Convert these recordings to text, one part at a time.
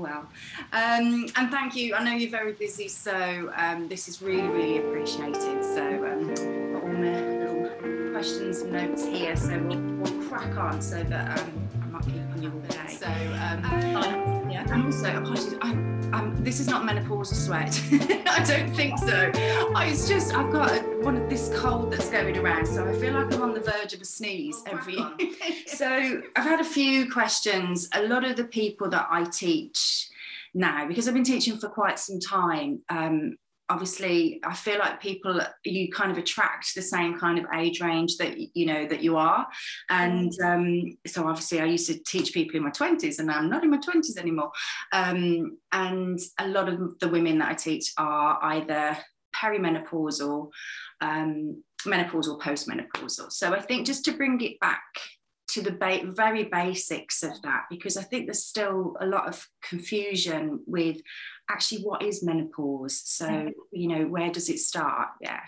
well. Um, and thank you. I know you're very busy, so um, this is really, really appreciated. So, um, got all my little questions and notes here, so we'll, we'll crack on so that um, I'm not keeping you all day. So, um, yeah. And also, apologies, I'm, I'm, this is not menopausal sweat. I don't think so. I, it's just, I've got a, one of this cold that's going around, so I feel like I'm on the verge of a sneeze Oh, every. so, I've had a few questions. A lot of the people that I teach now, because I've been teaching for quite some time, um, obviously I feel like people you kind of attract the same kind of age range that you know that you are. And um, so obviously I used to teach people in my 20s and I'm not in my 20s anymore. Um, and a lot of the women that I teach are either perimenopausal um, menopausal postmenopausal. So I think just to bring it back to the ba- very basics of that because I think there's still a lot of confusion with actually what is menopause. So, you know, where does it start? Yeah.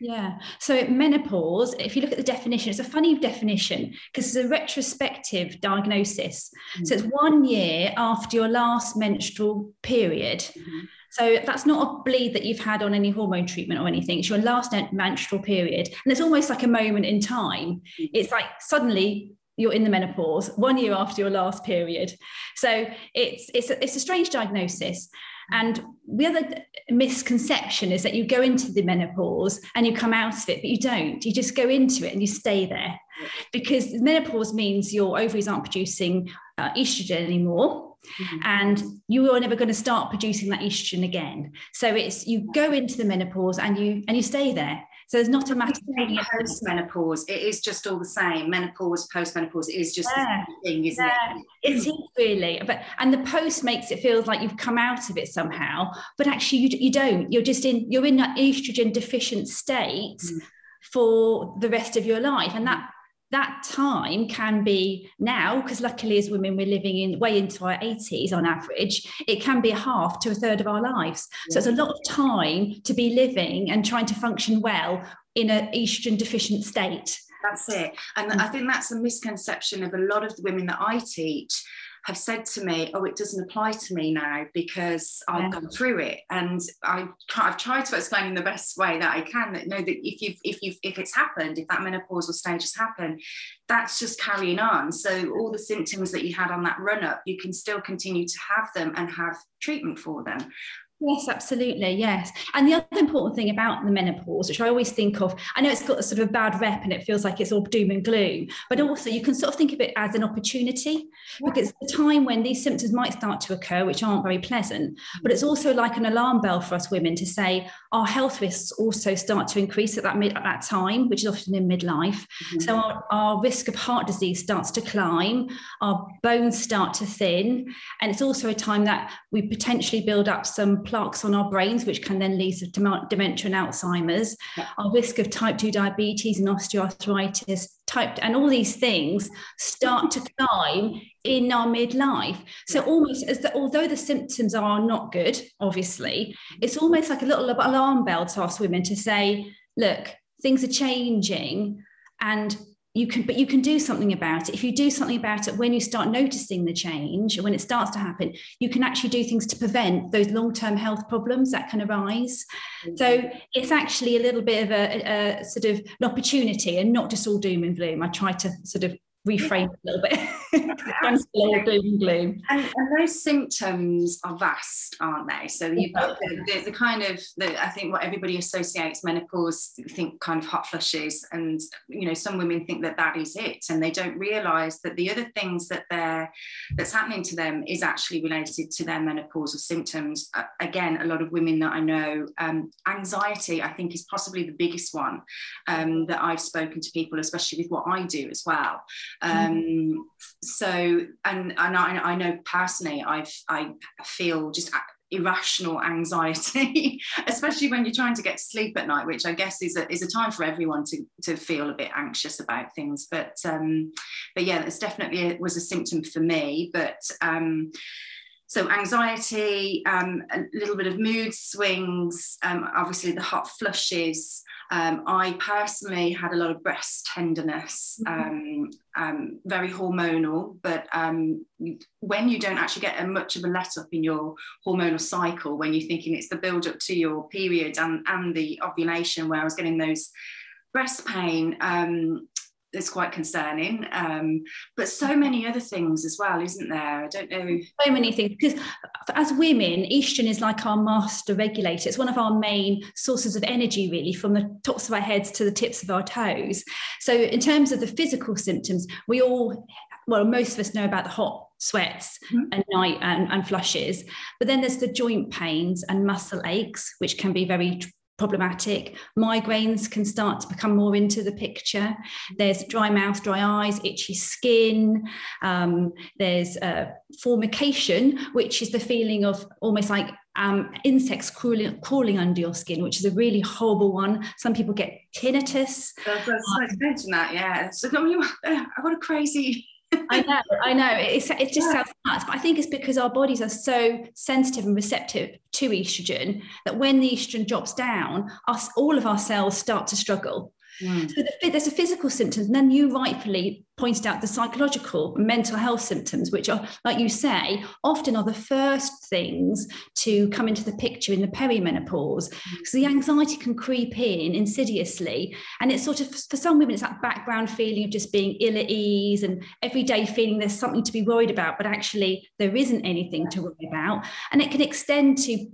Yeah. So menopause, if you look at the definition, it's a funny definition because it's a retrospective diagnosis. Mm-hmm. So it's one year after your last menstrual period. Mm-hmm. So that's not a bleed that you've had on any hormone treatment or anything. It's your last menstrual period. And it's almost like a moment in time. Mm-hmm. It's like suddenly you're in the menopause one year after your last period. So it's it's a, it's a strange diagnosis. And the other misconception is that you go into the menopause and you come out of it, but you don't. You just go into it and you stay there because menopause means your ovaries aren't producing uh, estrogen anymore. Mm-hmm. And you are never going to start producing that estrogen again. So it's you go into the menopause and you and you stay there. So it's not a matter of post menopause. It is just all the same. Menopause, post menopause is just yeah. the same thing, isn't yeah. it? It is really, but and the post makes it feel like you've come out of it somehow, but actually you, you don't. You're just in you're in that estrogen deficient state mm. for the rest of your life, and that that time can be now because luckily as women we're living in way into our 80s on average it can be a half to a third of our lives yeah. so it's a lot of time to be living and trying to function well in an estrogen deficient state that's it and i think that's a misconception of a lot of the women that i teach have said to me, "Oh, it doesn't apply to me now because I've yeah. gone through it." And I, I've tried to explain in the best way that I can that know that if you've, if you've, if it's happened, if that menopausal stage has happened, that's just carrying on. So all the symptoms that you had on that run up, you can still continue to have them and have treatment for them. Yes, absolutely. Yes. And the other important thing about the menopause, which I always think of, I know it's got a sort of a bad rep and it feels like it's all doom and gloom, but also you can sort of think of it as an opportunity yeah. because the time when these symptoms might start to occur, which aren't very pleasant, but it's also like an alarm bell for us women to say our health risks also start to increase at that mid, at that time, which is often in midlife. Mm-hmm. So our, our risk of heart disease starts to climb, our bones start to thin, and it's also a time that we potentially build up some plaques on our brains, which can then lead to dementia and Alzheimer's. Yeah. Our risk of type 2 diabetes and osteoarthritis, type, and all these things start to climb in our midlife. So almost as the, although the symptoms are not good, obviously, mm-hmm. it's almost like a little alarm bell to us women to say, look, things are changing and you can but you can do something about it. If you do something about it when you start noticing the change when it starts to happen you can actually do things to prevent those long-term health problems that can arise. Mm-hmm. so it's actually a little bit of a, a, sort of an opportunity and not just all doom and gloom. I try to sort of reframe a little bit and and, and, those symptoms are vast aren't they? So you've got the, the, the kind of the, i think what everybody associates menopause think kind of hot flushes and you know some women think that that is it and they don't realize that the other things that they're that's happening to them is actually related to their menopausal symptoms. Uh, again a lot of women that i know um, anxiety i think is possibly the biggest one um, that i've spoken to people especially with what i do as well. Um, so and and I, I know personally I've I feel just irrational anxiety especially when you're trying to get to sleep at night which I guess is a, is a time for everyone to, to feel a bit anxious about things but um but yeah it's definitely it was a symptom for me but um so anxiety, um, a little bit of mood swings, um, obviously the hot flushes. Um, I personally had a lot of breast tenderness, mm-hmm. Um, um, very hormonal. But um, when you don't actually get a much of a let up in your hormonal cycle, when you're thinking it's the build up to your period and, and the ovulation, where I was getting those breast pain, um, is quite concerning. Um, but so many other things as well, isn't there? I don't know. So many things because as women, estrogen is like our master regulator. It's one of our main sources of energy, really, from the tops of our heads to the tips of our toes. So in terms of the physical symptoms, we all, well, most of us know about the hot sweats mm-hmm. and night and, and flushes but then there's the joint pains and muscle aches which can be very problematic. Migraines can start to become more into the picture. There's dry mouth, dry eyes, itchy skin. Um, there's uh, formication, which is the feeling of almost like um, insects crawling, crawling under your skin, which is a really horrible one. Some people get tinnitus. That's, that's um, mention that, yeah. So, I mean, I've got a crazy I know, I know. It's, it just sounds nuts, but I think it's because our bodies are so sensitive and receptive to estrogen that when the estrogen drops down, us all of our cells start to struggle. Mm. So the, there's a physical symptoms, and then you rightfully pointed out the psychological mental health symptoms, which are, like you say, often are the first things to come into the picture in the perimenopause. Because the anxiety can creep in insidiously. And it's sort of, for some women, it's that background feeling of just being ill at ease and every day feeling there's something to be worried about, but actually there isn't anything to worry about. And it can extend to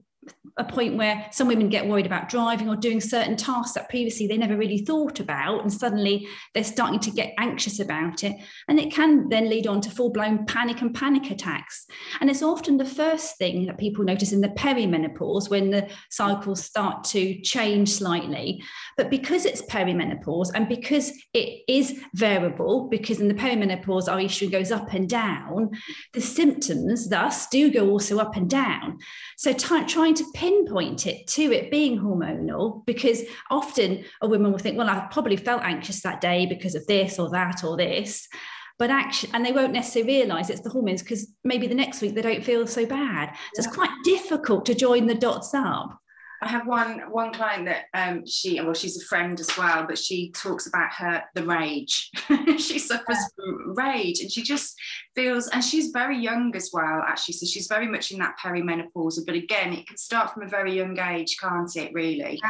a point where some women get worried about driving or doing certain tasks that previously they never really thought about and suddenly they're starting to get anxious about it. And it can then lead on to full-blown panic and panic attacks. And it's often the first thing that people notice in the perimenopause when the cycles start to change slightly. But because it's perimenopause and because it is variable because in the perimenopause our estrogen goes up and down the symptoms thus do go also up and down. So t- trying to pinpoint it to it being hormonal because often a woman will think, well, I've probably felt anxious that day because of this or that or this. But actually, and they won't necessarily realize it's the hormones because maybe the next week they don't feel so bad. So yeah. it's quite difficult to join the dots up. I have one one client that um, she well she's a friend as well, but she talks about her the rage. she suffers yeah. from rage, and she just feels and she's very young as well actually, so she's very much in that perimenopause. But again, it can start from a very young age, can't it? Really,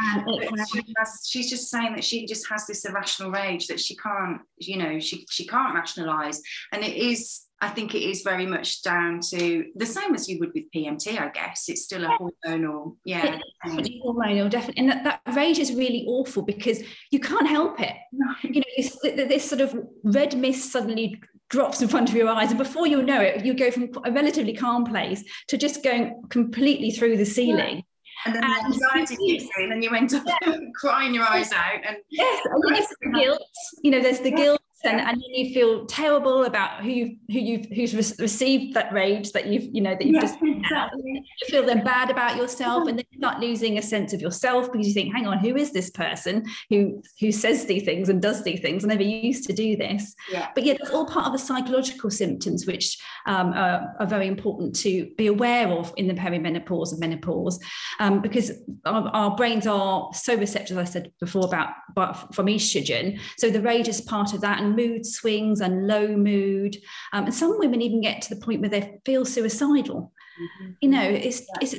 she has, she's just saying that she just has this irrational rage that she can't, you know, she she can't rationalize, and it is I think it is very much down to the same as you would with PMT, I guess. It's still a hormonal, yeah. Definitely hormonal, definitely. And that, that rage is really awful because you can't help it. No. You know, this, this sort of red mist suddenly drops in front of your eyes and before you know it you go from a relatively calm place to just going completely through the ceiling and then and the anxiety kicks in and you end up yeah. crying your eyes out and yes and there's the guilt you know there's the guilt and, and then you feel terrible about who you who you've who's re- received that rage that you've you know that you've yeah, just exactly. you feel then bad about yourself and then you start losing a sense of yourself because you think hang on who is this person who who says these things and does these things? I never used to do this. Yeah. but yeah it's all part of the psychological symptoms which um, are, are, very important to be aware of in the perimenopause and menopause um, because our, our, brains are so receptive as I said before about, about from estrogen. So the rage is part of that. And mood swings and low mood. Um, and some women even get to the point where they feel suicidal. Mm-hmm. You know, it's, yeah. it's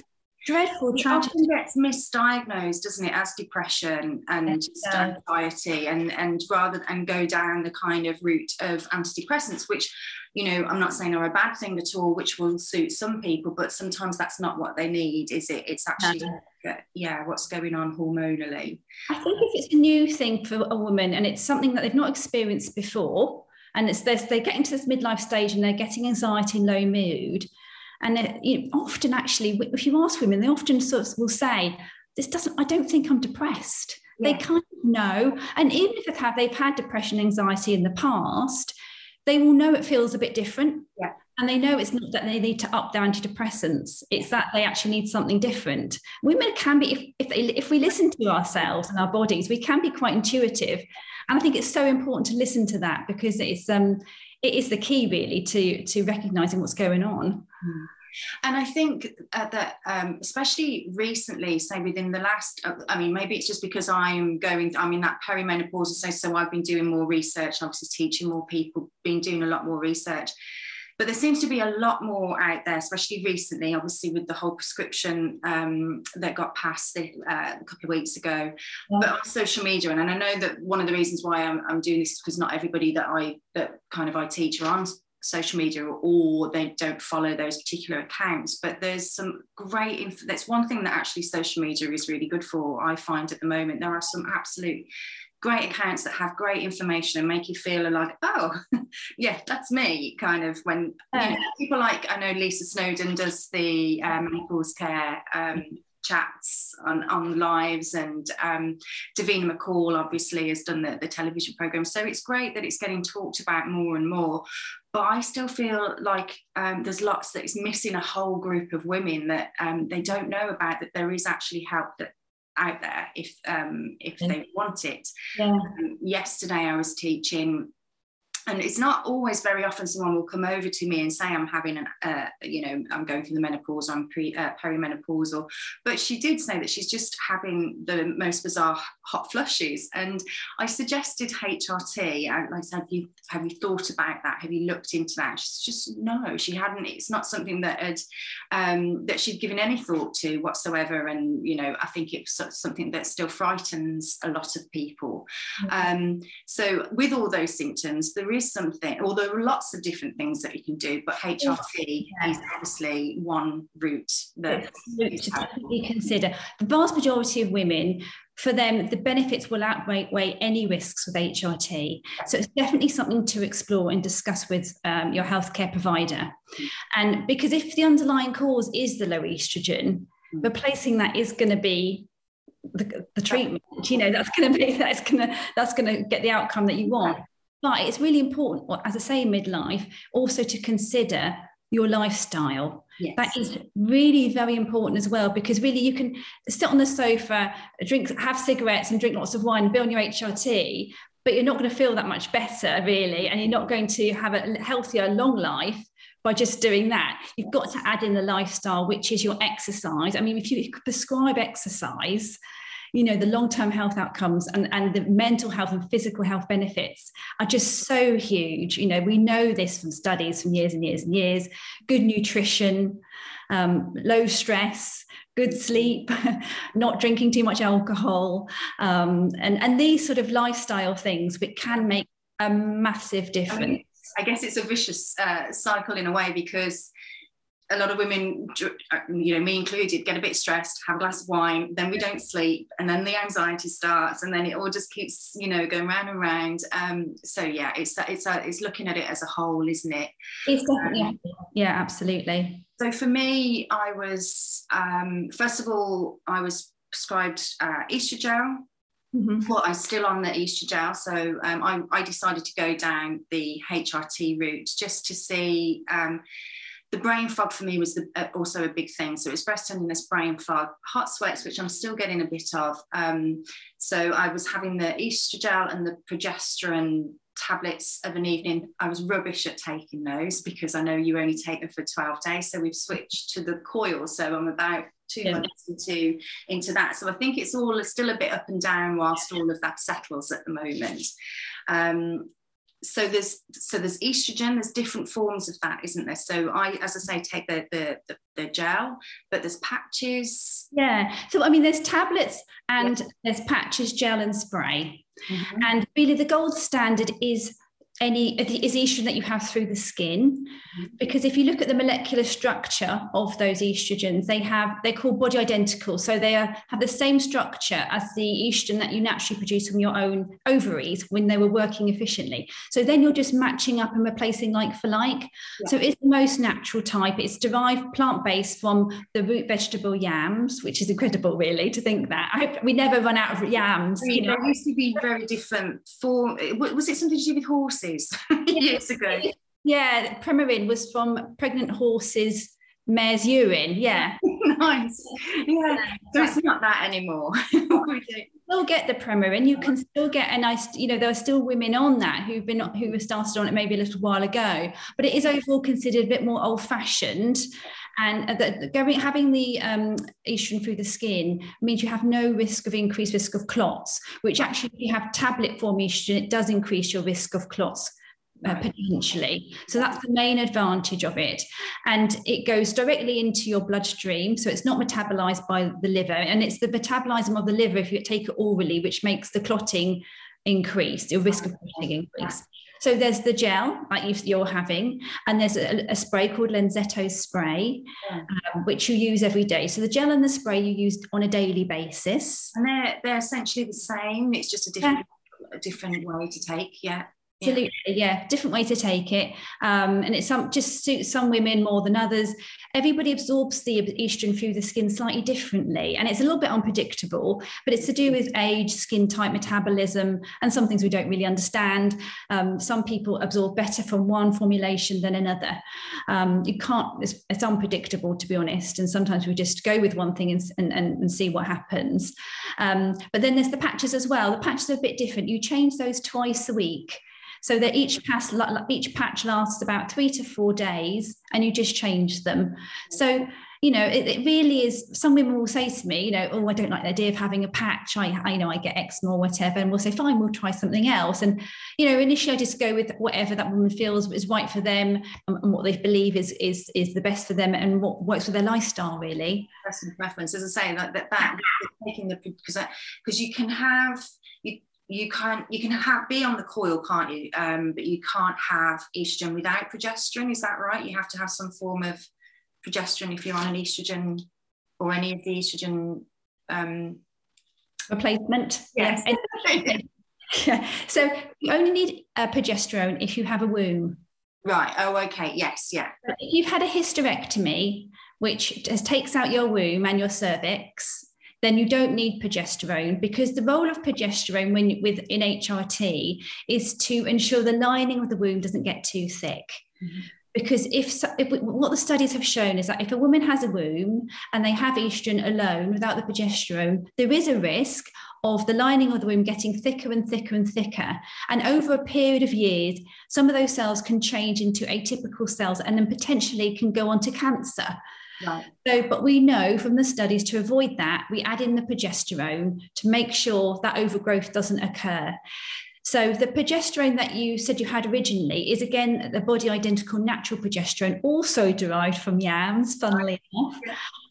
dreadful it often gets misdiagnosed doesn't it as depression and yeah. anxiety and and rather and go down the kind of route of antidepressants which you know i'm not saying are a bad thing at all which will suit some people but sometimes that's not what they need is it? It's actually uh, yeah. what's going on hormonally. I think if it's a new thing for a woman and it's something that they've not experienced before and it's this they're getting to this midlife stage and they're getting anxiety and low mood and you know, often actually if you ask women they often sort of will say this doesn't i don't think i'm depressed. Yeah. they kind of know and even if they've had, they've had depression anxiety in the past they will know it feels a bit different. Yeah. And they know it's not that they need to up their antidepressants. It's that they actually need something different. Women can be if, if, they, if we listen to ourselves and our bodies we can be quite intuitive. And i think it's so important to listen to that because it's um it is the key really to to recognizing what's going on And I think uh, that, um, especially recently, say within the last, uh, I mean, maybe it's just because I'm going, I'm in that perimenopause, so, so I've been doing more research, obviously teaching more people, been doing a lot more research. But there seems to be a lot more out there, especially recently, obviously with the whole prescription um, that got passed uh, a couple of weeks ago, yeah. but on social media. And, and I know that one of the reasons why I'm, I'm doing this is because not everybody that I that kind of I teach are on social media or they don't follow those particular accounts. But there's some great inf- that's one thing that actually social media is really good for i find at the moment. There are some absolute great accounts that have great information and make you feel like oh yeah that's me kind of when you know, people like i know lisa snowdon does the um, menopause care um, chats on, on lives and um, Davina McCall obviously has done the, the television program so it's great that it's getting talked about more and more but I still feel like um, there's lots that is missing a whole group of women that um, they don't know about that there is actually help that out there if um, if they want it. Yeah. Um, yesterday I was teaching and it's not always very often someone will come over to me and say I'm having an, uh, you know, I'm going through the menopause, I'm pre uh, perimenopausal. But she did say that she's just having the most bizarre hot flushes, and I suggested HRT. I, like said, have you have you thought about that? Have you looked into that? She's just no, she hadn't. It's not something that had um, that she'd given any thought to whatsoever, and you know, I think it's something that still frightens a lot of people. Mm-hmm. Um, so with all those symptoms, there is something, or there are lots of different things that you can do, but HRT yeah. is obviously one route that to definitely consider. The vast majority of women for them, the benefits will outweigh any risks with HRT. So it's definitely something to explore and discuss with um, your healthcare provider. And because if the underlying cause is the low estrogen, mm. replacing that is going to be the, the, treatment. You know, that's going to be that's going to that's going to get the outcome that you want. But it's really important, as I say, in midlife, also to consider your lifestyle. Yes. That is really very important as well, because really you can sit on the sofa, drink, have cigarettes, and drink lots of wine, be on your HRT, but you're not going to feel that much better, really, and you're not going to have a healthier, long life by just doing that. You've got to add in the lifestyle, which is your exercise. I mean, if you prescribe exercise, you know the long-term health outcomes and, and the mental health and physical health benefits are just so huge. You know we know this from studies from years and years and years. Good nutrition um, low stress good sleep not drinking too much alcohol um, and and these sort of lifestyle things which can make a massive difference. I, guess it's a vicious uh, cycle in a way because a lot of women, uh, you know, me included, get a bit stressed, have a glass of wine, then we don't sleep, and then the anxiety starts, and then it all just keeps, you know, going round and round. Um, so yeah, it's that it's uh, it's looking at it as a whole, isn't it? It's definitely, um, yeah, absolutely. So for me, I was um, first of all, I was prescribed uh, estrogen. Mm-hmm. Well, I'm still on the estrogen, so um, I, I, decided to go down the HRT route just to see um, the brain fog for me was the, uh, also a big thing. So it was breast tenderness, brain fog, hot sweats, which I'm still getting a bit of. Um, so I was having the estrogen and the progesterone tablets of an evening. I was rubbish at taking those because I know you only take them for 12 days. So we've switched to the coil. So I'm about two yeah. months into, into that. So I think it's all still a bit up and down whilst all of that settles at the moment. Um, so there's so there's estrogen there's different forms of that isn't there so i as i say take the the, the, the gel but there's patches yeah so i mean there's tablets and yeah. there's patches gel and spray mm-hmm. and really the gold standard is any is estrogen that you have through the skin. Mm-hmm. because if you look at the molecular structure of those estrogens they have they're called body identical. So they are, have the same structure as the estrogen that you naturally produce from your own ovaries when they were working efficiently. So then you're just matching up and replacing like for like. Yeah. so it's the most natural type. It's derived plant-based from the root vegetable yams which is incredible really to think that. I hope we never run out of yams you know? there used to be very different form. Was it something to do with horses horses years ago. Yeah, Premarin was from pregnant horses' mare's urine. Yeah. nice. Yeah. So it's not that anymore. We still get the Premarin. You can still get a nice, you know, there are still women on that who've been who were started on it maybe a little while ago, but it is overall considered a bit more old-fashioned and the, going having the um, estrogen through the skin means you have no risk of increased risk of clots which actually if you have tablet form estrogen it does increase your risk of clots uh, potentially. So that's the main advantage of it. And it goes directly into your bloodstream. So it's not metabolized by the liver. And it's the metabolism of the liver if you take it orally, which makes the clotting increase, your risk of clotting increase. So there's the gel like you're having, and there's a, a spray called Lenzetto spray, yeah. um, which you use every day. So the gel and the spray you use on a daily basis. And they're, they're essentially the same. It's just a different, yeah. a different way to take. Yeah. Absolutely, yeah. yeah. different way to take it, um, and it some just suits some women more than others. Everybody absorbs the estrogen through the skin slightly differently, and it's a little bit unpredictable. But it's to do with age, skin type, metabolism, and some things we don't really understand. Um, some people absorb better from one formulation than another. Um, you can't; it's, it's, unpredictable, to be honest. And sometimes we just go with one thing and, and, and see what happens. Um, but then there's the patches as well. The patches are a bit different. You change those twice a week. So that each patch, each patch lasts about three to four days and you just change them. So you know, it, it, really is. Some women will say to me, you know, oh, I don't like the idea of having a patch. I, I know I get eczema or whatever, and we'll say, fine, we'll try something else. And you know, initially, I just go with whatever that woman feels is right for them and, and what they believe is is is the best for them and what works for their lifestyle, really. Personal preference, as I say, like that, that taking the because because you can have you you can't you can have be on the coil can't you? Um, but you can't have estrogen without progesterone is that right? You have to have some form of progesterone if you're on an estrogen or any of the estrogen um, replacement? Yes. Yeah. so you only need a progesterone if you have a womb. Right. Oh okay. Yes. Yeah. If you've had a hysterectomy which takes out your womb and your cervix then you don't need progesterone because the role of progesterone when with in HRT is to ensure the lining of the womb doesn't get too thick. Mm-hmm. Because if, if what the studies have shown is that if a woman has a womb and they have estrogen alone without the progesterone, there is a risk of the lining of the womb getting thicker and thicker and thicker. And over a period of years, some of those cells can change into atypical cells and then potentially can go on to cancer. Right. So, but we know from the studies to avoid that, we add in the progesterone to make sure that overgrowth doesn't occur. So the progesterone that you said you had originally is again the body identical natural progesterone, also derived from yams, funnily enough.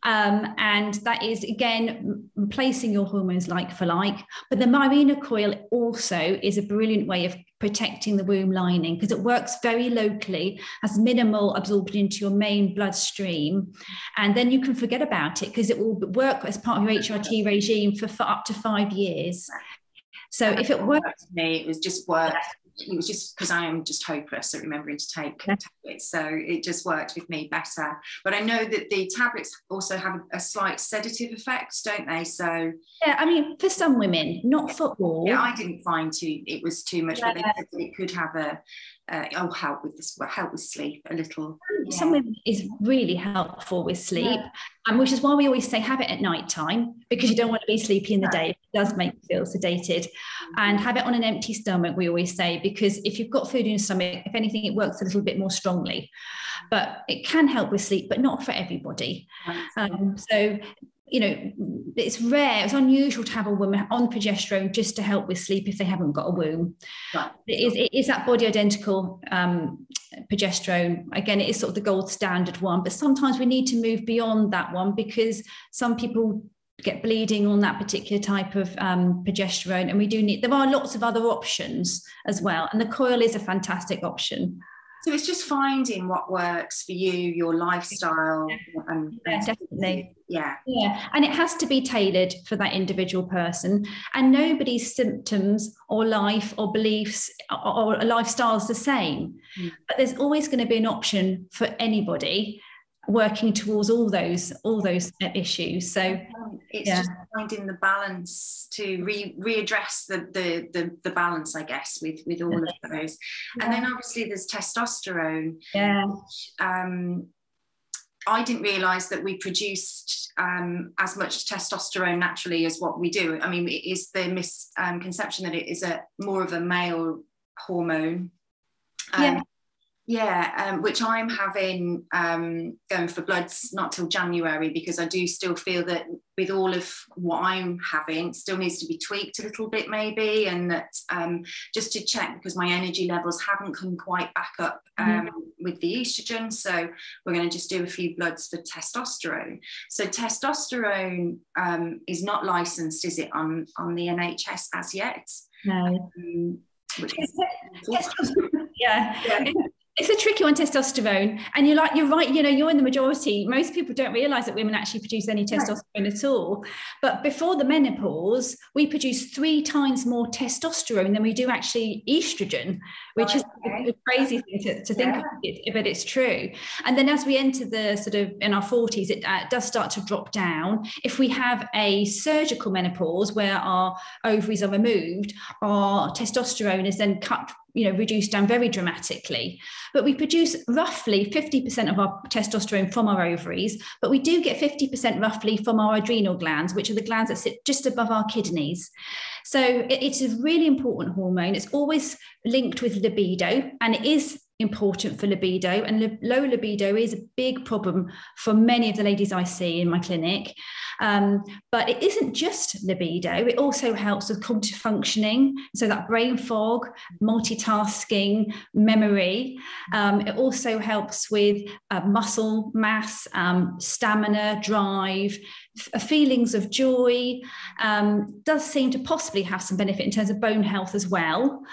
Um, and that is again replacing your hormones like for like. But the Mirena coil also is a brilliant way of protecting the womb lining because it works very locally, has minimal absorption into your main bloodstream. And then you can forget about it because it will work as part of your HRT regime for, for up to five years. So if it worked for me, it was just work. It was just because I am just hopeless at remembering to take yeah. tablets. So it just worked with me better. But I know that the tablets also have a slight sedative effect, don't they? So yeah, I mean, for some women, not for all. Yeah, I didn't find too it was too much, yeah. but they said that it could have a uh, oh help with this help with sleep a little yeah. some women is really helpful with sleep yeah. and which is why we always say have it at night time because you don't want to be sleepy in the day it does make you feel sedated mm-hmm. and have it on an empty stomach we always say because if you've got food in your stomach if anything it works a little bit more strongly but it can help with sleep but not for everybody um, so you know, it's rare, it's unusual to have a woman on progesterone just to help with sleep if they haven't got a womb. Right. It, is, it is that body identical um, progesterone. Again, it is sort of the gold standard one, but sometimes we need to move beyond that one because some people get bleeding on that particular type of um, progesterone. And we do need, there are lots of other options as well. And the coil is a fantastic option. So it's just finding what works for you, your lifestyle, and, yeah, definitely. Yeah. Yeah. And it has to be tailored for that individual person. And nobody's symptoms or life or beliefs or, or lifestyle is the same. Mm. But there's always going to be an option for anybody working towards all those all those issues so it's yeah. just finding the balance to re- readdress the, the, the the balance i guess with with all of those yeah. and then obviously there's testosterone yeah um I didn't realize that we produced um, as much testosterone naturally as what we do. I mean, it is the misconception um, that it is a more of a male hormone. Um, yeah Yeah, um, which I'm having um, going for bloods not till January because I do still feel that with all of what I'm having, still needs to be tweaked a little bit maybe, and that um, just to check because my energy levels haven't come quite back up mm. with the estrogen. So we're going to just do a few bloods for testosterone. So testosterone um, is not licensed, is it, on on the NHS as yet? No. Um, yeah. yeah it's a tricky one testosterone and you're like you're right you know you're in the majority most people don't realize that women actually produce any testosterone right. at all but before the menopause we produce three times more testosterone than we do actually estrogen which is okay. a crazy thing to, to think yeah. of it, but it's true and then as we enter the sort of in our 40s it uh, does start to drop down if we have a surgical menopause where our ovaries are removed our testosterone is then cut you know reduced down very dramatically. But we produce roughly 50% of our testosterone from our ovaries but we do get 50% roughly from our adrenal glands which are the glands that sit just above our kidneys. So it, it's a really important hormone. It's always linked with libido and it is important for libido and low libido is a big problem for many of the ladies i see in my clinic um, but it isn't just libido, it also helps with cognitive functioning. So that brain fog, multitasking, memory. Um, it also helps with uh, muscle mass, um, stamina, drive, f- feelings of joy. Um, does seem to possibly have some benefit in terms of bone health as well.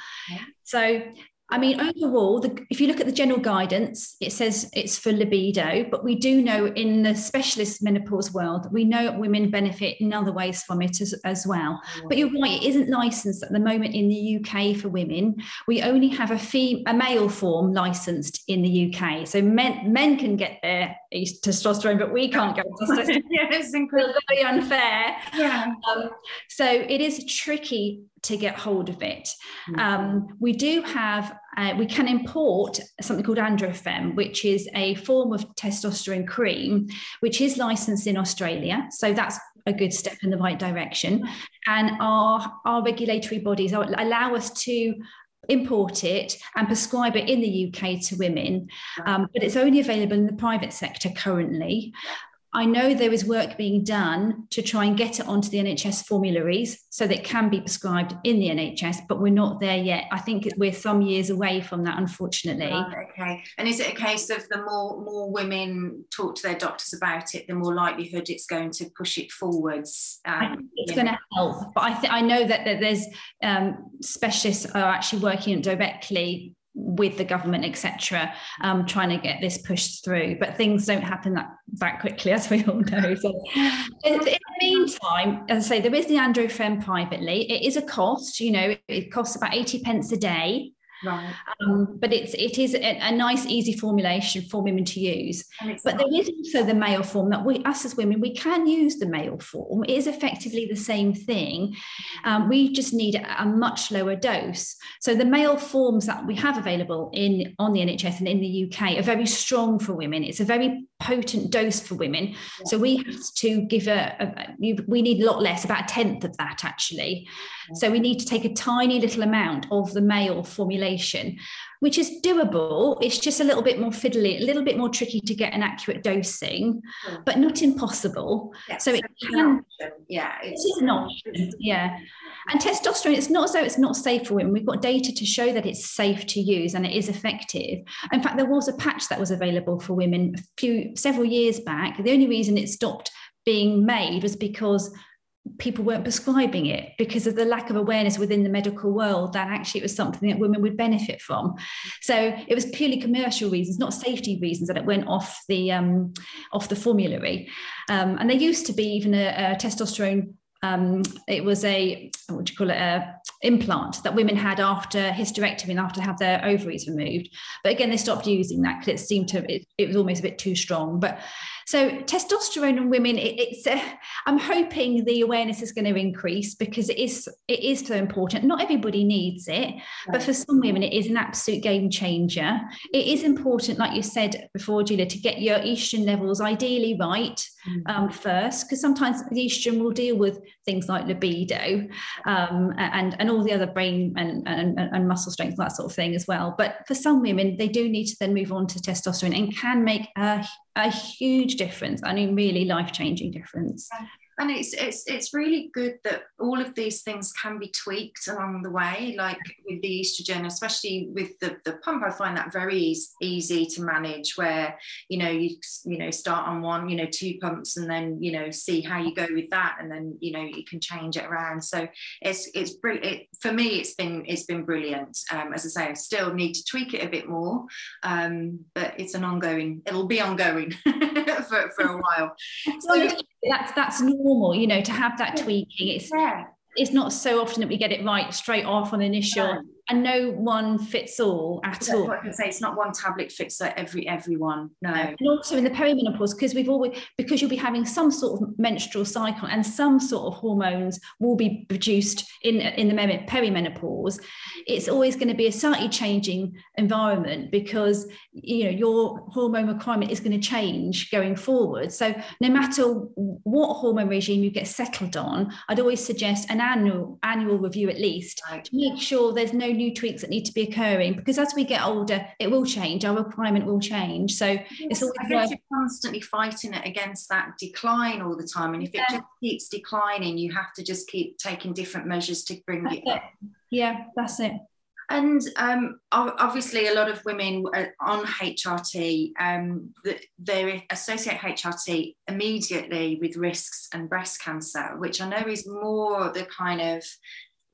So I mean, overall, the, if you look at the general guidance, it says it's for libido, but we do know in the specialist menopause world, we know women benefit in other ways from it as, as well. But you're right, it isn't licensed at the moment in the UK for women. We only have a, fee, a male form licensed in the UK. So men, men can get their testosterone, but we can't get testosterone. yeah, it's incredibly very unfair. Yeah. Um, so it is tricky to get hold of it. Mm-hmm. Um, we do have, uh, we can import something called AndroFeme, which is a form of testosterone cream, which is licensed in Australia. So that's a good step in the right direction. And our, our regulatory bodies allow us to import it and prescribe it in the UK to women, um, but it's only available in the private sector currently. I know there is work being done to try and get it onto the NHS formularies so that it can be prescribed in the NHS, but we're not there yet. I think we're some years away from that, unfortunately. okay. And is it a case of the more more women talk to their doctors about it, the more likelihood it's going to push it forwards? Um, it's going to help, but I think I know that, that there's um, specialists are actually working directly with the government, etc., um, trying to get this pushed through. But things don't happen that that quickly, as we all know. So, in, in the meantime, as I say, there is the Andrew AndroFeme privately. It is a cost. You know, it costs about eighty pence a day. Right. Um, but it's it is a, a, nice, easy formulation for women to use. But there is also the male form that we, us as women, we can use the male form. It is effectively the same thing. Um, we just need a, a, much lower dose. So the male forms that we have available in on the NHS and in the UK are very strong for women. It's a very potent dose for women. Yeah. So we have to give a, a, we need a lot less, about a tenth of that actually. Yeah. So we need to take a tiny little amount of the male formulation, which is doable. It's just a little bit more fiddly, a little bit more tricky to get an accurate dosing, yeah. but not impossible. so it can, yeah, it's, it's an option. Yeah. And testosterone, it's not as though it's not safe for women. We've got data to show that it's safe to use and it is effective. In fact, there was a patch that was available for women a few several years back. The only reason it stopped being made was because people weren't prescribing it because of the lack of awareness within the medical world that actually it was something that women would benefit from. So it was purely commercial reasons, not safety reasons, that it went off the um, off the formulary. Um, and there used to be even a, a testosterone um, it was a what do you call it a implant that women had after hysterectomy and after have their ovaries removed but again they stopped using that because it seemed to it, it, was almost a bit too strong but So testosterone in women, it, it's. Uh, I'm hoping the awareness is going to increase because it is it is so important. Not everybody needs it, right. but for some women, it is an absolute game changer. It is important, like you said before, Julia, to get your estrogen levels ideally right mm. um, first, because sometimes the estrogen will deal with things like libido um, and and all the other brain and, and, and muscle strength that sort of thing as well. But for some women, they do need to then move on to testosterone and can make a, a huge difference. I mean, really life changing difference and it's it's it's really good that all of these things can be tweaked along the way like with the estrogen especially with the, the pump. I find that very easy to manage where you know you you know start on one you know two pumps and then you know see how you go with that. And then you know you can change it around. So it's it's it, for me it's been it's been brilliant. Um, as i say i still need to tweak it a bit more um, but it's an ongoing it'll be ongoing for, for a while. So, that's that's normal you know to have that tweaking. It's yeah. it's not so often that we get it right straight off on initial and no one fits all at all. I can say it's not one tablet fits every everyone. No. And also in the perimenopause, because we've always because you'll be having some sort of menstrual cycle and some sort of hormones will be produced in in the perimenopause. It's always going to be a slightly changing environment because you know your hormone requirement is going to change going forward. So no matter what hormone regime you get settled on, I'd always suggest an annual annual review at least right. to make sure there's no new tweaks that need to be occurring because as we get older, it will change. Our requirement will change. So yes, it's always I guess you're constantly fighting it against that decline all the time. And if yeah. it just keeps declining, you have to just keep taking different measures to bring that's it up. Yeah, that's it. And um, obviously, a lot of women on HRT, um, they associate HRT immediately with risks and breast cancer, which I know is more the kind of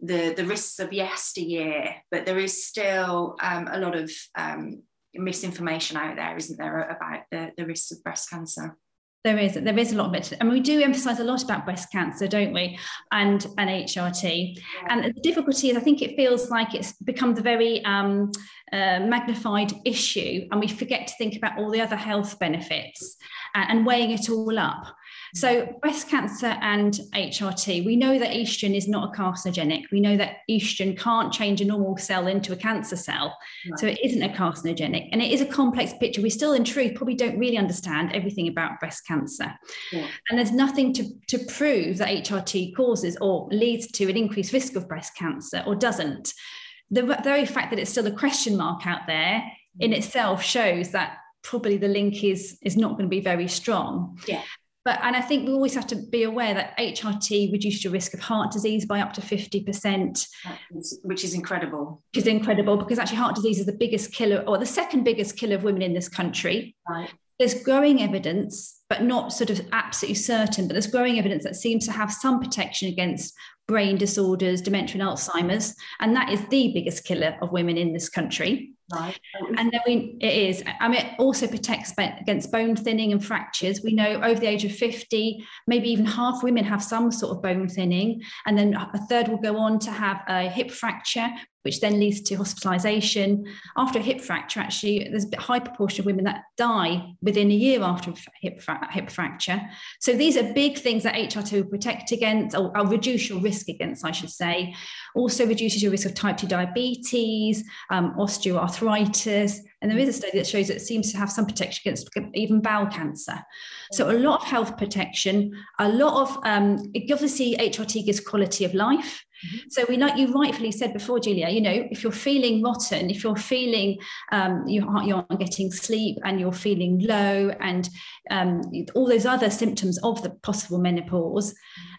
the, the risks of yesteryear, but there is still um, a lot of um, misinformation out there, isn't there, about the, the risks of breast cancer? There is, there is a lot of it, and we do emphasise a lot about breast cancer, don't we? And and HRT, yeah. and the difficulty is, I think it feels like it's become the very um, uh, magnified issue, and we forget to think about all the other health benefits and, and weighing it all up. So, breast cancer and HRT, we know that estrogen is not a carcinogenic. We know that estrogen can't change a normal cell into a cancer cell. Right. So, it isn't a carcinogenic. And it is a complex picture. We still, in truth, probably don't really understand everything about breast cancer. Yeah. And there's nothing to, to prove that HRT causes or leads to an increased risk of breast cancer or doesn't. The very fact that it's still a question mark out there in mm. itself shows that probably the link is is not going to be very strong. Yeah. But and I think we always have to be aware that HRT reduces your risk of heart disease by up to 50%. Which is incredible. Which is incredible because actually heart disease is the biggest killer or the second biggest killer of women in this country. Right. There's growing evidence, but not sort of absolutely certain, but there's growing evidence that seems to have some protection against brain disorders, dementia, and Alzheimer's. And that is the biggest killer of women in this country. Right. And then we, it is. I mean, it also protects against bone thinning and fractures. We know over the age of 50, maybe even half women have some sort of bone thinning. And then a third will go on to have a hip fracture, which then leads to hospitalization. After a hip fracture, actually, there's a high proportion of women that die within a year after a hip, fra- hip fracture. So these are big things that HRT will protect against, or, or, reduce your risk against, I should say. Also reduces your risk of type 2 diabetes, um, osteoarthritis. And there is a study that shows it seems to have some protection against even bowel cancer. So a lot of health protection, a lot of, um, obviously HRT gives quality of life. Mm-hmm. So we like you rightfully said before, Julia, you know, if you're feeling rotten, if you're feeling um, you aren't, you aren't getting sleep and you're feeling low and um, all those other symptoms of the possible menopause,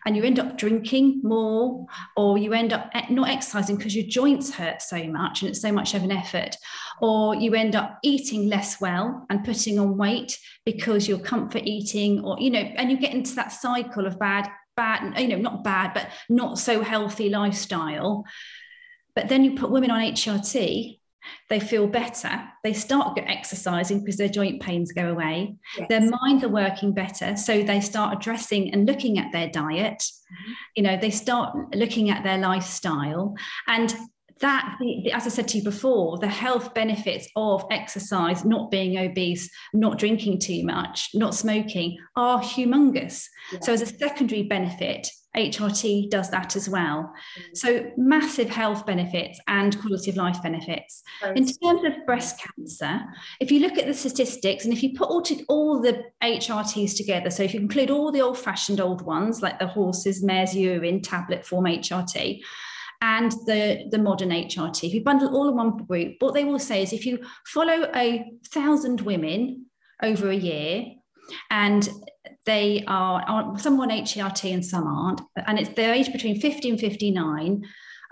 and you end up drinking more or you end up not exercising because your joints hurt so much and it's so much of an effort, or you end up eating less well and putting on weight because you're comfort eating or, you know, and you get into that cycle of bad bad, you know, not bad, but not so healthy lifestyle. But then you put women on HRT, they feel better. They start exercising because their joint pains go away. Yes. Their minds are working better. So they start addressing and looking at their diet. Mm-hmm. You know, they start looking at their lifestyle. And that, as I said to you before, the health benefits of exercise, not being obese, not drinking too much, not smoking are humongous. Yeah. So, as a secondary benefit, HRT does that as well. Mm. So, massive health benefits and quality of life benefits. In terms of breast cancer, if you look at the statistics and if you put all, to, all the HRTs together, so if you include all the old fashioned old ones like the horses, mare's urine, tablet form HRT, and the, the modern HRT. If you bundle all in one group, what they will say is if you follow a thousand women over a year and they are, are some on HRT and some aren't, and it's their age between 50 and 59,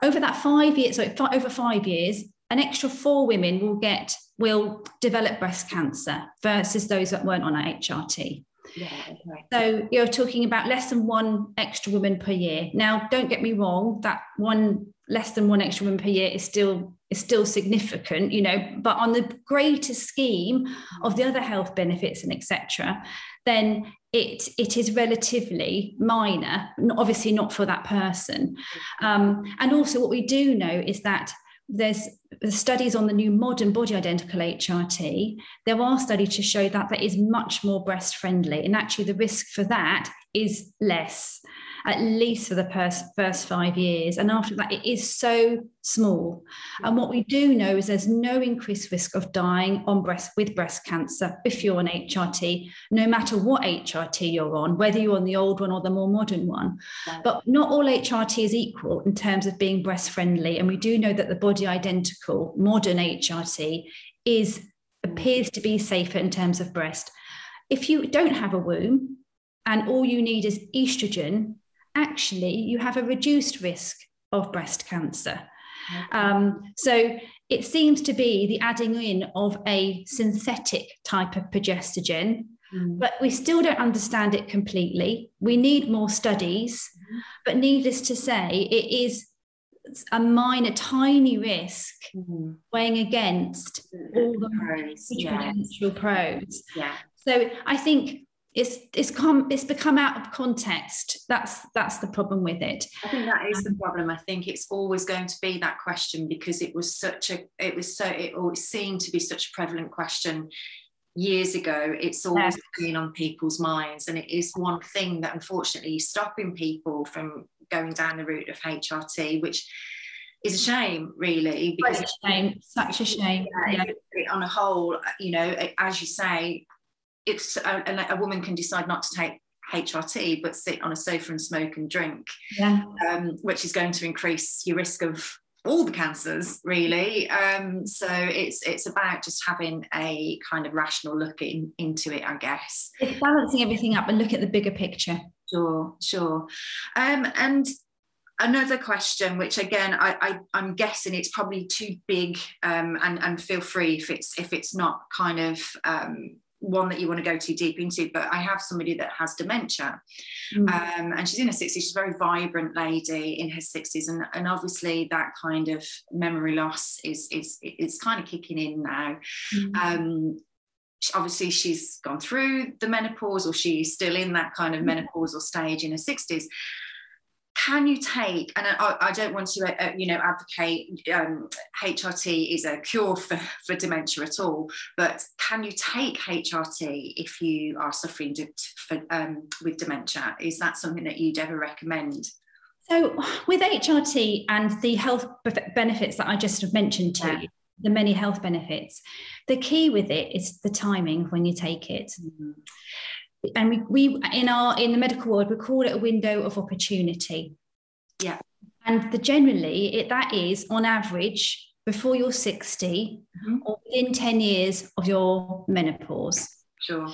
over that five years, so over five years, an extra four women will get will develop breast cancer versus those that weren't on HRT. Yeah, okay. So you're talking about less than one extra woman per year. Now, don't get me wrong, that one less than one extra woman per year is still is still significant, you know, but on the greater scheme of the other health benefits and etc., then it it is relatively minor, obviously not for that person. Um, and also, what we do know is that there's studies on the new modern body identical HRT, there are studies to show that that is much more breast friendly. And actually, the risk for that is less at least for the first, first five years. And after that, it is so small. And what we do know is there's no increased risk of dying on breast with breast cancer if you're on HRT, no matter what HRT you're on, whether you're on the old one or the more modern one. But not all HRT is equal in terms of being breast friendly. And we do know that the body identical modern HRT is appears to be safer in terms of breast. If you don't have a womb, and all you need is estrogen, actually you have a reduced risk of breast cancer. Um, so it seems to be the adding in of a synthetic type of progestogen, mm. but we still don't understand it completely. We need more studies, mm. but needless to say, it is a minor, tiny risk mm. weighing against all the pros, yeah. pros. Yeah. So I think it's it's come it's become out of context. That's that's the problem with it. I think that is the um, problem. I think it's always going to be that question because it was such a it was so it always seemed to be such a prevalent question years ago. It's always yeah. been on people's minds. And it is one thing that unfortunately is stopping people from going down the route of hrt which is a shame really because it's a shame. Such a shame. yeah, yeah. on a whole you know as you say it's a, a, woman can decide not to take HRT, but sit on a sofa and smoke and drink, yeah. um, which is going to increase your risk of all the cancers, really. Um, so it's it's about just having a kind of rational look in, into it, I guess. It's balancing everything up and look at the bigger picture. Sure, sure. Um, and another question, which again I, I am guessing it's probably too big, um, and and feel free if it's if it's not kind of um, one that you want to go too deep into, but I have somebody that has dementia. Mm. Um, and she's in her 60s, she's a very vibrant lady in her 60s. And, and obviously that kind of memory loss is is is kind of kicking in now. Mm. Um, obviously she's gone through the menopause or she's still in that kind of mm. menopausal stage in her 60s can you take and I, I don't want to uh, you know advocate um, HRT is a cure for, for dementia at all but can you take HRT if you are suffering for, um, with dementia? Is that something that you'd ever recommend? So with HRT and the health benefits that I just have mentioned to yeah. you the many health benefits the key with it is the timing when you take it. Mm-hmm and we, we in our in the medical world we call it a window of opportunity. Yeah. And the generally it that is on average before you're 60 mm-hmm. or within 10 years of your menopause. Sure.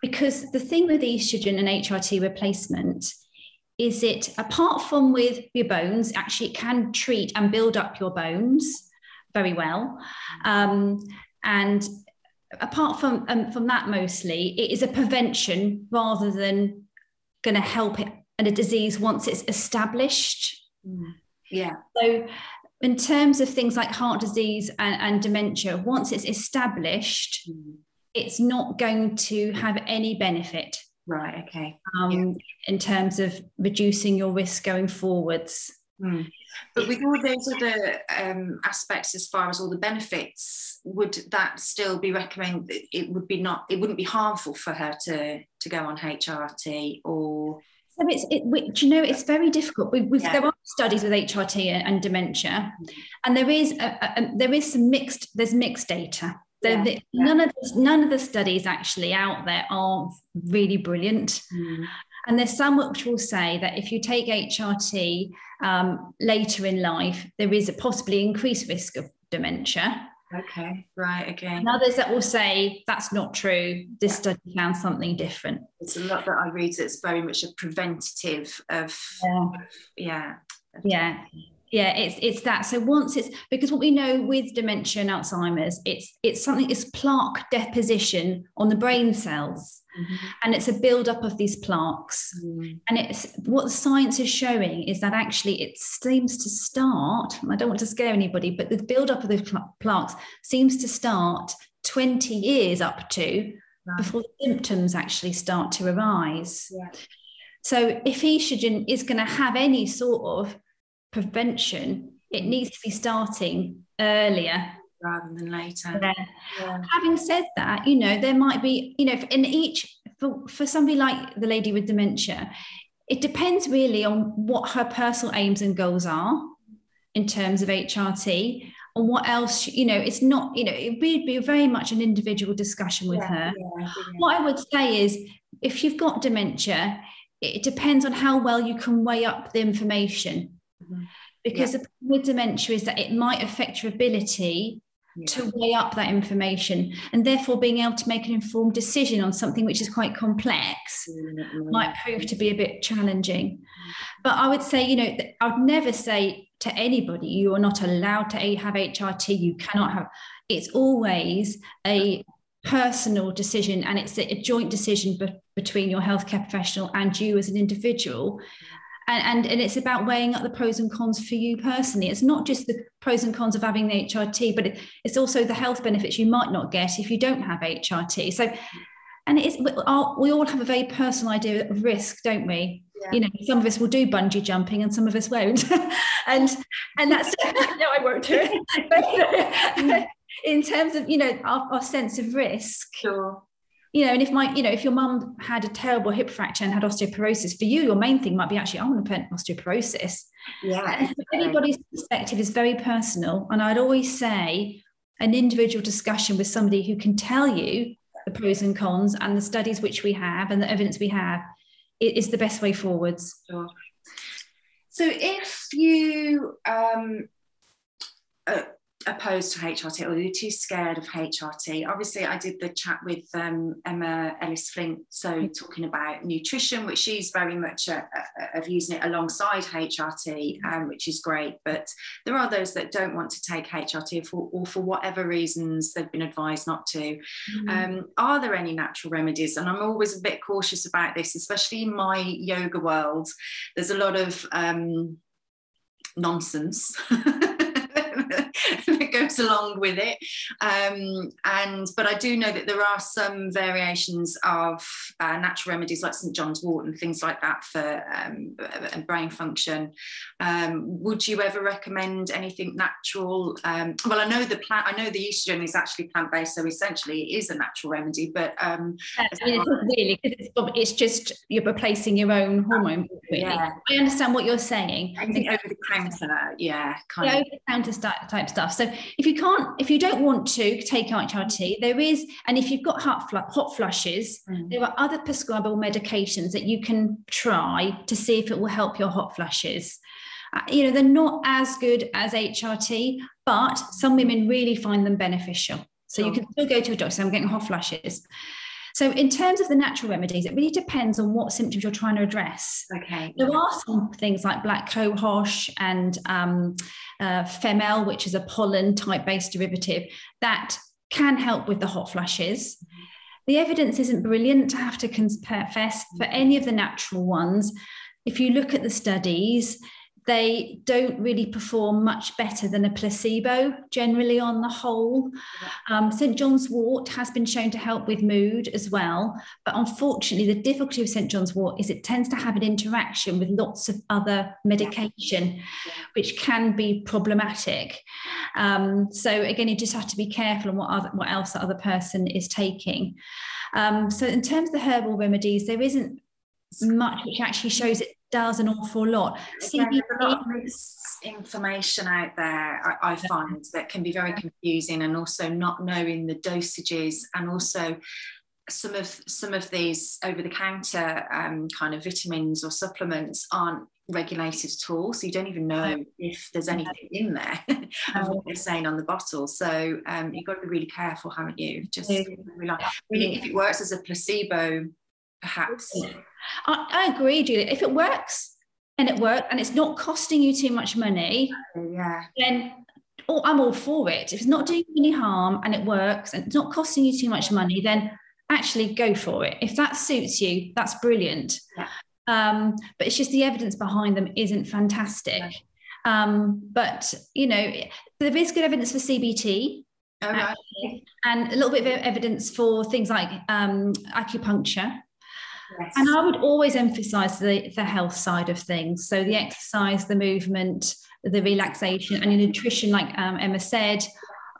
Because the thing with estrogen and hrt replacement is it apart from with your bones actually it can treat and build up your bones very well. Um, and apart from um, from that mostly it is a prevention rather than going to help it and a disease once it's established mm. yeah so in terms of things like heart disease and, and dementia once it's established mm. it's not going to have any benefit right okay um, yeah. in terms of reducing your risk going forwards Mm. But with all those other um, aspects, as far as all the benefits, would that still be recommended? It would be not. It wouldn't be harmful for her to to go on HRT or. So it's it, do you know it's very difficult. We, yeah. There are studies with HRT and, and dementia, mm. and there is a, a, there is some mixed. There's mixed data. Yeah. The, none of the, none of the studies actually out there are really brilliant. Mm. And there's some which will say that if you take HRT um, later in life, there is a possibly increased risk of dementia. Okay, right, again. And others that will say that's not true. This yeah. study found something different. It's a lot that I read that's very much a preventative of, yeah. yeah. Yeah yeah it's it's that so once it's because what we know with dementia and alzheimer's it's it's something it's plaque deposition on the brain cells mm-hmm. and it's a build-up of these plaques mm-hmm. and it's what the science is showing is that actually it seems to start i don't want to scare anybody but the build-up of the plaques seems to start 20 years up to right. before the symptoms actually start to arise yeah. so if estrogen is going to have any sort of prevention, it needs to be starting earlier rather than later. Yeah. Yeah. Having said that, you know, there might be, you know, in each, for, for somebody like the lady with dementia, it depends really on what her personal aims and goals are in terms of HRT and what else, you know, it's not, you know, it would be very much an individual discussion with yeah, her. What I would say is if you've got dementia, it depends on how well you can weigh up the information Mm-hmm. Because yeah. with dementia is that it might affect your ability yeah. to weigh up that information and therefore being able to make an informed decision on something which is quite complex mm-hmm. might prove to be a bit challenging. Mm-hmm. But I would say, you know, I would never say to anybody, you are not allowed to have HRT, you cannot have. It's always a personal decision and it's a, joint decision be- between your healthcare professional and you as an individual and, and, and it's about weighing up the pros and cons for you personally. It's not just the pros and cons of having the HRT, but it, it's also the health benefits you might not get if you don't have HRT. So, and it is we all have a very personal idea of risk, don't we? Yeah. You know, some of us will do bungee jumping and some of us won't, and and that's no, I won't do it. in terms of you know our, our sense of risk, sure you know, and if my, you know, if your mum had a terrible hip fracture and had osteoporosis, for you, your main thing might be actually, I want to prevent osteoporosis. Yeah. Everybody's perspective is very personal. And I'd always say an individual discussion with somebody who can tell you the pros and cons and the studies which we have and the evidence we have is the best way forwards. Sure. So if you um, uh, opposed to HRT or you're too scared of HRT. Obviously, I did the chat with um, Emma Ellice Flint, so mm-hmm. talking about nutrition, which she's very much a, a, of using it alongside HRT, um, which is great. But there are those that don't want to take HRT for, or for whatever reasons they've been advised not to. Mm-hmm. Um, are there any natural remedies? And I'm always a bit cautious about this, especially in my yoga world. There's a lot of um, nonsense. goes along with it. Um, and but I do know that there are some variations of uh, natural remedies like St John's wort and things like that for um, brain function. Um, would you ever recommend anything natural? Um, well, I know the plant. I know the estrogen is actually plant based, so essentially it is a natural remedy. But um, I mean, it's really it's, it's, just you're replacing your own hormone. Really. Yeah. I understand what you're saying. I think over the counter, yeah, kind yeah, of over the counter type stuff. So if you can't, if you don't want to take HRT, there is, and if you've got hot, hot flushes, mm. there are other prescribable medications that you can try to see if it will help your hot flushes. Uh, you know, they're not as good as HRT, but some women really find them beneficial. So you can still go to a doctor. I'm getting hot flushes. So, in terms of the natural remedies, it really depends on what symptoms you're trying to address. Okay. There are some things like black cohosh and um, uh, Femal, which is a pollen type based derivative, that can help with the hot flushes. The evidence isn't brilliant, I have to confess, for any of the natural ones. If you look at the studies, they don't really perform much better than a placebo generally on the whole. Um, St. John's wort has been shown to help with mood as well. But unfortunately, the difficulty with St. John's wort is it tends to have an interaction with lots of other medication, which can be problematic. Um, so again, you just have to be careful on what, other, what else the other person is taking. Um, so in terms of the herbal remedies, there isn't much which actually shows it does an awful lot. CBD, a lot of misinformation out there, I, I find, that can be very confusing, and also not knowing the dosages, and also some of some of these over-the-counter um, kind of vitamins or supplements aren't regulated at all, so you don't even know if there's anything in there and what they're saying on the bottle. So um, you've got to be really careful, haven't you? Just really, if it works as a placebo, perhaps I, I agree, Julie. If it works and it works and it's not costing you too much money, yeah, then oh, I'm all for it. If it's not doing any harm and it works and it's not costing you too much money, then actually go for it. If that suits you, that's brilliant. Yeah. Um, but it's just the evidence behind them isn't fantastic. Yeah. Um, but you know, there is good evidence for CBT. Oh, right. And a little bit of evidence for things like um, acupuncture. Yes. And I would always emphasize the, the health side of things. So the exercise, the movement, the relaxation, and nutrition, like um, Emma said,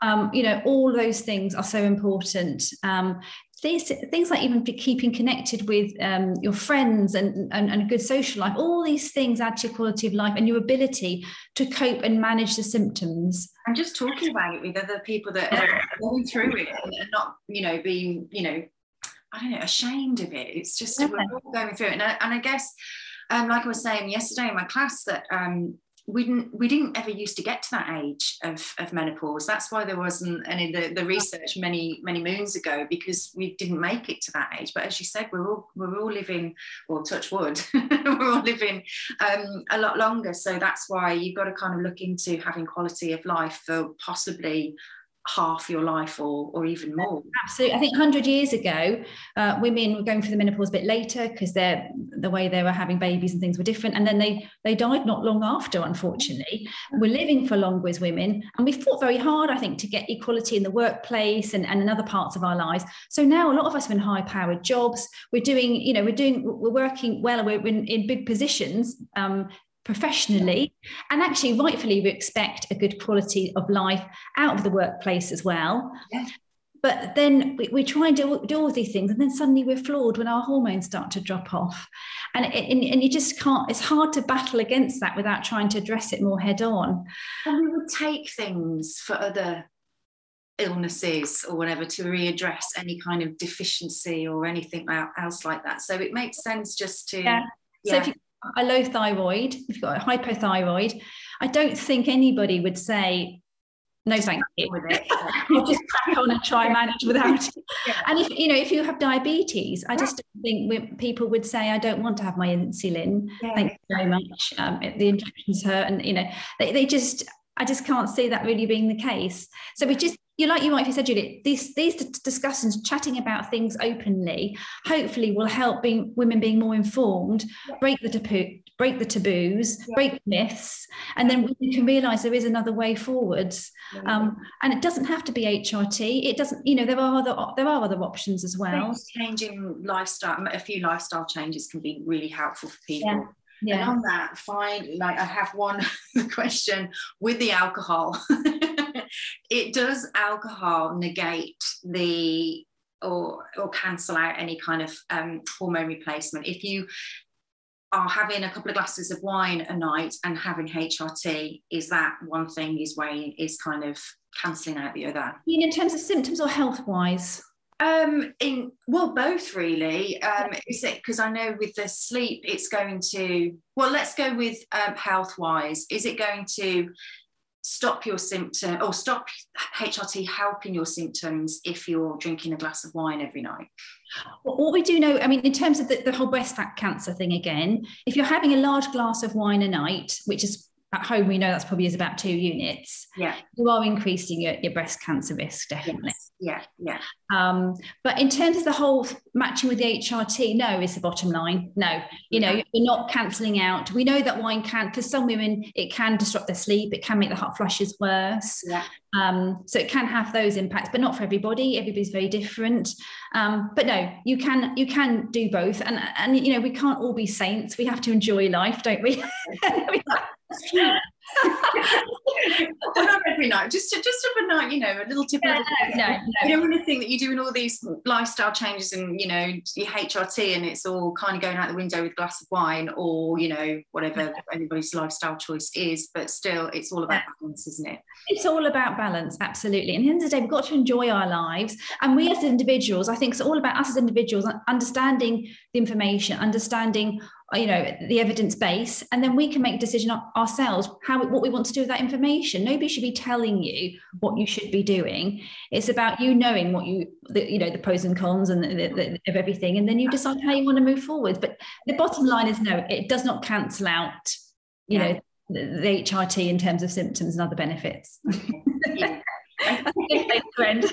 um, you know, all those things are so important. Um, these things like even keeping connected with um, your friends and, and, and, a good social life, all these things add to your quality of life and your ability to cope and manage the symptoms. And just talking about it with other people that are going through it and not, you know, being, you know, I don't know, ashamed of it. It's just we're all going through it. And I, and I guess, um, like I was saying yesterday in my class, that um, we didn't we didn't ever used to get to that age of, of menopause. That's why there wasn't any the, the research many many moons ago because we didn't make it to that age. But as you said, we're all we're all living, well, touch wood, we're all living um, a lot longer. So that's why you've got to kind of look into having quality of life for possibly half your life or, or even more. Absolutely. I think 100 years ago, uh, women were going through the menopause a bit later because they're the way they were having babies and things were different. And then they they died not long after, unfortunately. We're living for longer as women. And we fought very hard, I think, to get equality in the workplace and, and in other parts of our lives. So now a lot of us are in high powered jobs. We're doing, you know, we're doing, we're working well, we're in, in big positions. Um, professionally and actually rightfully we expect a good quality of life out of the workplace as well yeah. but then we, we, try and do, do all these things and then suddenly we're flawed when our hormones start to drop off and, and, and you just can't it's hard to battle against that without trying to address it more head on and we would take things for other illnesses or whatever to readdress any kind of deficiency or anything else like that so it makes sense just to yeah. Yeah. So if you a low thyroid, if you've got a hypothyroid, I don't think anybody would say, no, thank you. With it. you just crack on and try and manage without it. Yeah. And if you know, if you have diabetes, I just don't think people would say, I don't want to have my insulin. Yeah. Thank you very much. Um, the injections hurt, and you know, they, they just I just can't see that really being the case. So we just you like you might have said, Juliet, these these discussions, chatting about things openly, hopefully will help being women being more informed, yeah. break the taboo, break the taboos, yeah. break myths, and then we can realise there is another way forwards. Yeah. Um, and it doesn't have to be HRT. It doesn't, you know, there are other there are other options as well. Changing lifestyle, a few lifestyle changes can be really helpful for people. Yeah. And on that, fine, like I have one question with the alcohol. it does alcohol negate the or or cancel out any kind of um, hormone replacement if you are having a couple of glasses of wine a night and having HRT, is that one thing is weighing is kind of cancelling out the other? in terms of symptoms or health wise? Um, in well, both really. Um, is it because I know with the sleep, it's going to well, let's go with um, health wise. Is it going to stop your symptom or stop HRT helping your symptoms if you're drinking a glass of wine every night? What we do know, I mean, in terms of the, the whole breast fat cancer thing again, if you're having a large glass of wine a night, which is at home we know that's probably is about two units. Yeah. You are increasing your, your breast cancer risk definitely. Yes. yeah. Yeah. Um, but in terms of the whole matching with the hrt no is the bottom line. No. You know you're not cancelling out. We know that wine can for some women it can disrupt their sleep. It can make the hot flushes worse. Yeah. Um, so it can have those impacts but not for everybody. Everybody's very different. Um, but no you can you can do both. And and you know we can't all be saints. We have to enjoy life don't we not every night, just just a night, you know, a little tip. Yeah, no, no, no. You want to think that you're doing all these lifestyle changes and you know your HRT and it's all kind of going out the window with a glass of wine or you know whatever anybody's lifestyle choice is. But still, it's all about balance, isn't it? It's all about balance, absolutely. And at the end of the day, we've got to enjoy our lives, and we as individuals, I think, it's all about us as individuals understanding the information, understanding you know the evidence base and then we can make a decision ourselves how what we want to do with that information nobody should be telling you what you should be doing it's about you knowing what you the, you know the pros and cons and the, the, of everything and then you decide how you want to move forward but the bottom line is no it does not cancel out you yeah. know the, the hrt in terms of symptoms and other benefits yeah. and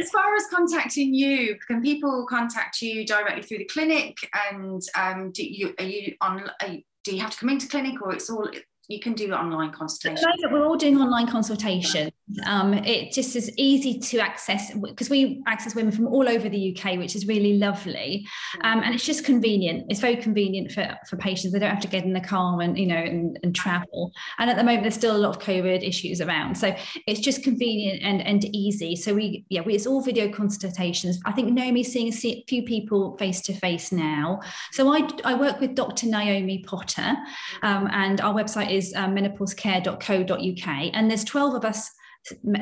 as far as contacting you, can people contact you directly through the clinic? And um, do you are you on? Are you, do you have to come into clinic, or it's all you can do online consultation. We're all doing online consultation. Um, it just is easy to access because we access women from all over the UK, which is really lovely. Um, and it's just convenient. It's very convenient for, for patients. They don't have to get in the car and you know and, and travel. And at the moment, there's still a lot of COVID issues around, so it's just convenient and and easy. So we yeah, we, it's all video consultations. I think Naomi's seeing a few people face to face now. So I I work with Dr. Naomi Potter, um, and our website is um, menopausecare.co.uk. And there's 12 of us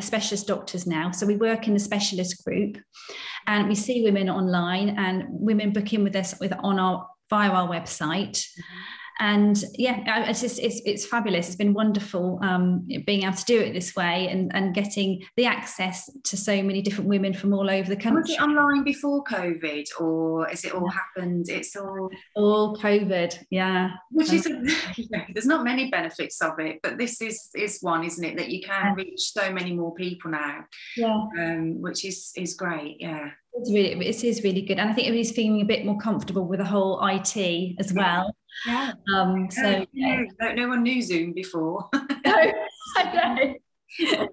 specialist doctors now. So we work in the specialist group and we see women online and women book in with us with on our via our website. Mm-hmm and yeah it's just it's, it's fabulous. It's been wonderful um, being able to do it this way and, and getting the access to so many different women from all over the country was it online before covid or is it all happened? It's all all covid yeah. Which is you know, there's not many benefits of it but this is is one isn't it that you can reach so many more people now yeah. um, which is is great yeah. It's really it is really good. And i think everybody's feeling a bit more comfortable with the whole it as well yeah. Um, so yeah. No, no, one knew Zoom before. no, I know.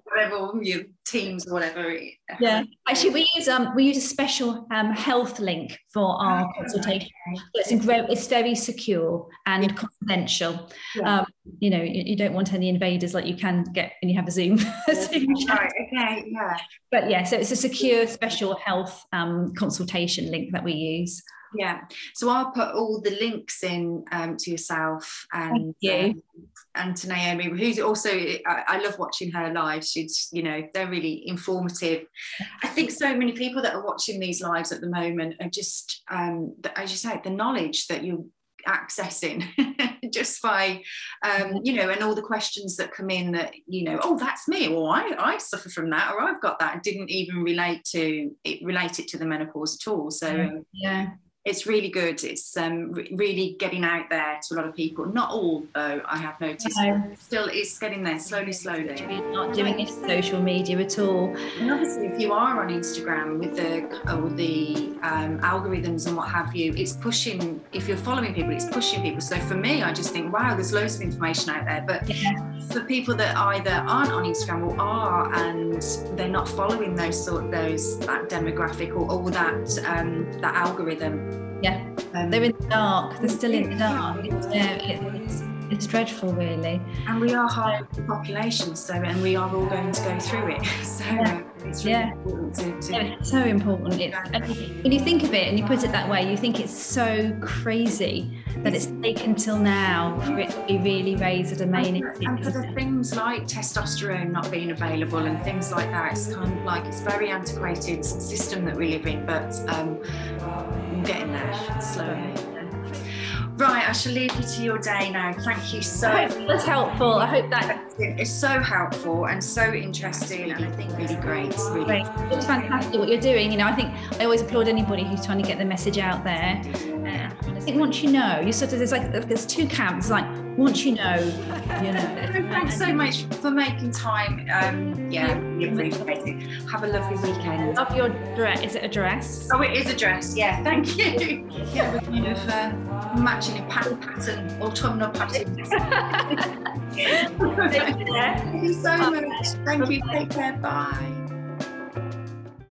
whatever your teams or whatever yeah actually we use um we use a special um health link for our oh, consultation so it's, it's very secure and yeah. confidential yeah. um you know you, you, don't want any invaders like you can get when you have a zoom, zoom right okay yeah but yeah so it's a secure special health um consultation link that we use yeah. So i'll put all the links in um, to yourself and you. Um, and to naomi who's also I, I, love watching her live. She's you know they're really informative. I think so many people that are watching these lives at the moment are just um, as you say the knowledge that you're accessing just by um, you know and all the questions that come in that you know oh that's me or I, I suffer from that or I've got that. And didn't even relate to it relate it to the menopause at all. So yeah it's really good. It's um, re- really getting out there to a lot of people. Not all, though, I have noticed. No. Still, it's getting there slowly, slowly. Not doing it social media at all. And obviously, if you are on Instagram with the uh, with the um, algorithms and what have you, it's pushing. If you're following people, it's pushing people. So for me, I just think, wow, there's loads of information out there. But yeah. For people that either aren't on Instagram or are, and they're not following those sort of those that demographic or, or that um, that algorithm yeah, um, they're in the dark. They're still in the dark. Yeah, it's, it's dreadful, really. And we are high population, so and we are all going to go through it. So yeah. It's really yeah. important to, to yeah, it's so important. It's, when you think of it and you put it that way, you think it's so crazy that it's taken till now for it to be really raised at a main. And, and for the things like testosterone not being available and things like that, it's kind of like it's very antiquated system that we live in, but. Um, getting there slowly. Right, I shall leave you to your day now. Thank you so much. That's helpful. I hope that it's so helpful and so interesting and I think really great. Really great. It's fantastic what you're doing. You know, I think I always applaud anybody who's trying to get the message out there. Yeah. I think once you know, you sort of there's like there's two camps. Like once you know, you know. Thanks so much for making time. Um, yeah, we appreciate it. Have a lovely weekend. Love your dress. Is it a dress? Oh, it is a dress. Yeah, thank you. Yeah, we're kind of uh, matching a pattern, pattern autumnal pattern. Thank you so much. Thank you. Take care. Bye.